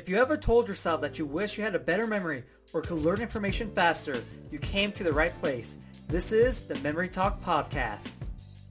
If you ever told yourself that you wish you had a better memory or could learn information faster, you came to the right place. This is the Memory Talk Podcast.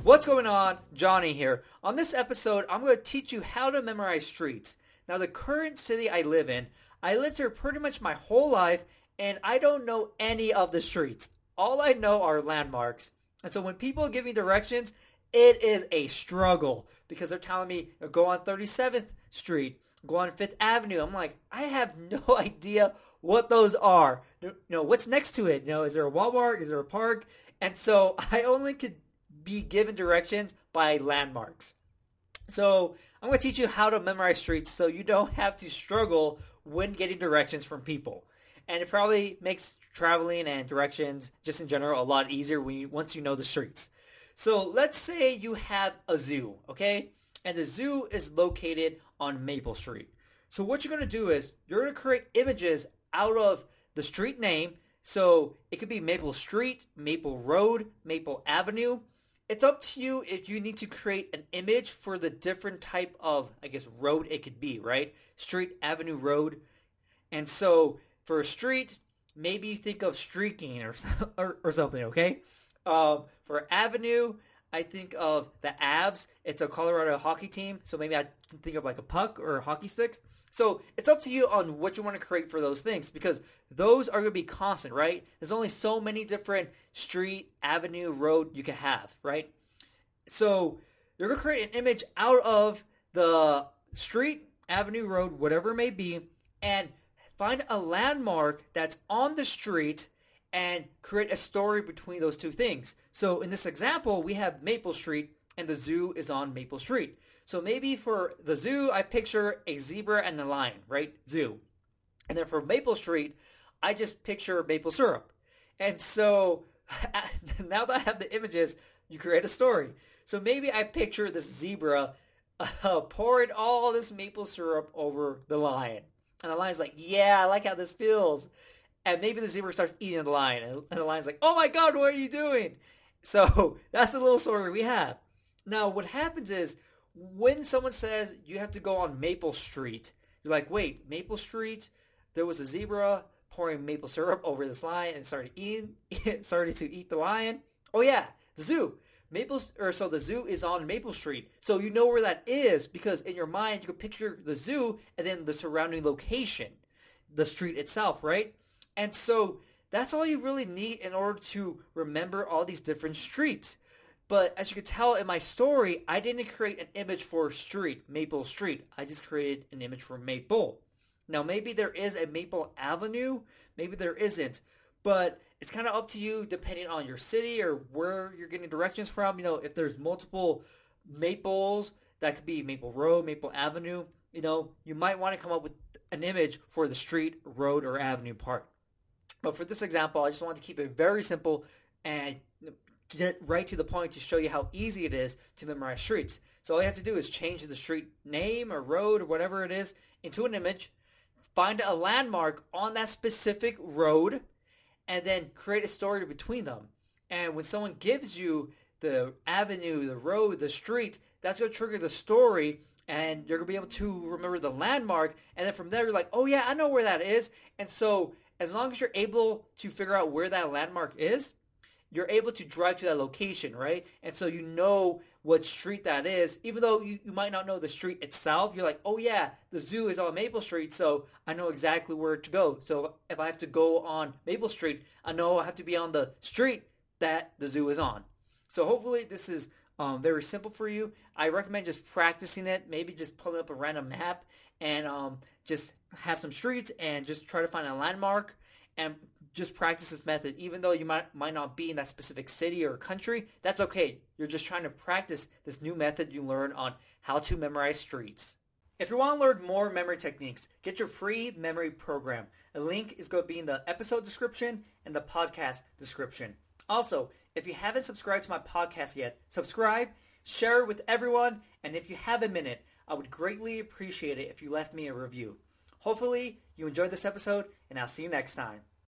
What's going on? Johnny here. On this episode, I'm going to teach you how to memorize streets. Now, the current city I live in, I lived here pretty much my whole life, and I don't know any of the streets. All I know are landmarks. And so when people give me directions, it is a struggle because they're telling me go on 37th Street, go on Fifth Avenue. I'm like, I have no idea what those are. You know, what's next to it? You know, is there a Walmart? Is there a park? And so I only could be given directions by landmarks. So I'm going to teach you how to memorize streets so you don't have to struggle when getting directions from people. And it probably makes traveling and directions just in general a lot easier when you, once you know the streets. So let's say you have a zoo, okay? And the zoo is located on Maple Street. So what you're going to do is you're going to create images out of the street name. So it could be Maple Street, Maple Road, Maple Avenue. It's up to you if you need to create an image for the different type of, I guess, road it could be, right? Street, avenue, road. And so for a street, maybe you think of streaking or, or, or something, okay? Um, for avenue, I think of the Avs. It's a Colorado hockey team, so maybe I think of like a puck or a hockey stick. So it's up to you on what you want to create for those things because those are going to be constant, right? There's only so many different street, avenue, road you can have, right? So you're going to create an image out of the street, avenue, road, whatever it may be, and find a landmark that's on the street and create a story between those two things. So in this example, we have Maple Street and the zoo is on Maple Street. So maybe for the zoo, I picture a zebra and a lion, right? Zoo. And then for Maple Street, I just picture maple syrup. And so now that I have the images, you create a story. So maybe I picture this zebra uh, pouring all this maple syrup over the lion. And the lion's like, yeah, I like how this feels and maybe the zebra starts eating the lion, and the lion's like, "Oh my god, what are you doing?" So that's the little story we have. Now, what happens is when someone says you have to go on Maple Street, you're like, "Wait, Maple Street? There was a zebra pouring maple syrup over this lion and started eating, started to eat the lion." Oh yeah, the zoo. Maple or so the zoo is on Maple Street. So you know where that is because in your mind you can picture the zoo and then the surrounding location, the street itself, right? And so that's all you really need in order to remember all these different streets. But as you can tell in my story, I didn't create an image for street, Maple Street. I just created an image for Maple. Now maybe there is a Maple Avenue, maybe there isn't, but it's kind of up to you depending on your city or where you're getting directions from. You know, if there's multiple maples, that could be Maple Road, Maple Avenue. You know, you might want to come up with an image for the street, road, or avenue part. But for this example, I just wanted to keep it very simple and get right to the point to show you how easy it is to memorize streets. So all you have to do is change the street name or road or whatever it is into an image, find a landmark on that specific road, and then create a story between them. And when someone gives you the avenue, the road, the street, that's going to trigger the story and you're going to be able to remember the landmark. And then from there, you're like, oh yeah, I know where that is. And so as long as you're able to figure out where that landmark is, you're able to drive to that location, right? And so you know what street that is, even though you, you might not know the street itself. You're like, oh yeah, the zoo is on Maple Street, so I know exactly where to go. So if I have to go on Maple Street, I know I have to be on the street that the zoo is on. So hopefully this is um, very simple for you. I recommend just practicing it, maybe just pulling up a random map and um, just have some streets and just try to find a landmark and just practice this method. Even though you might might not be in that specific city or country, that's okay. You're just trying to practice this new method you learn on how to memorize streets. If you want to learn more memory techniques, get your free memory program. A link is going to be in the episode description and the podcast description. Also, if you haven't subscribed to my podcast yet, subscribe, share it with everyone, and if you have a minute, I would greatly appreciate it if you left me a review. Hopefully, you enjoyed this episode, and I'll see you next time.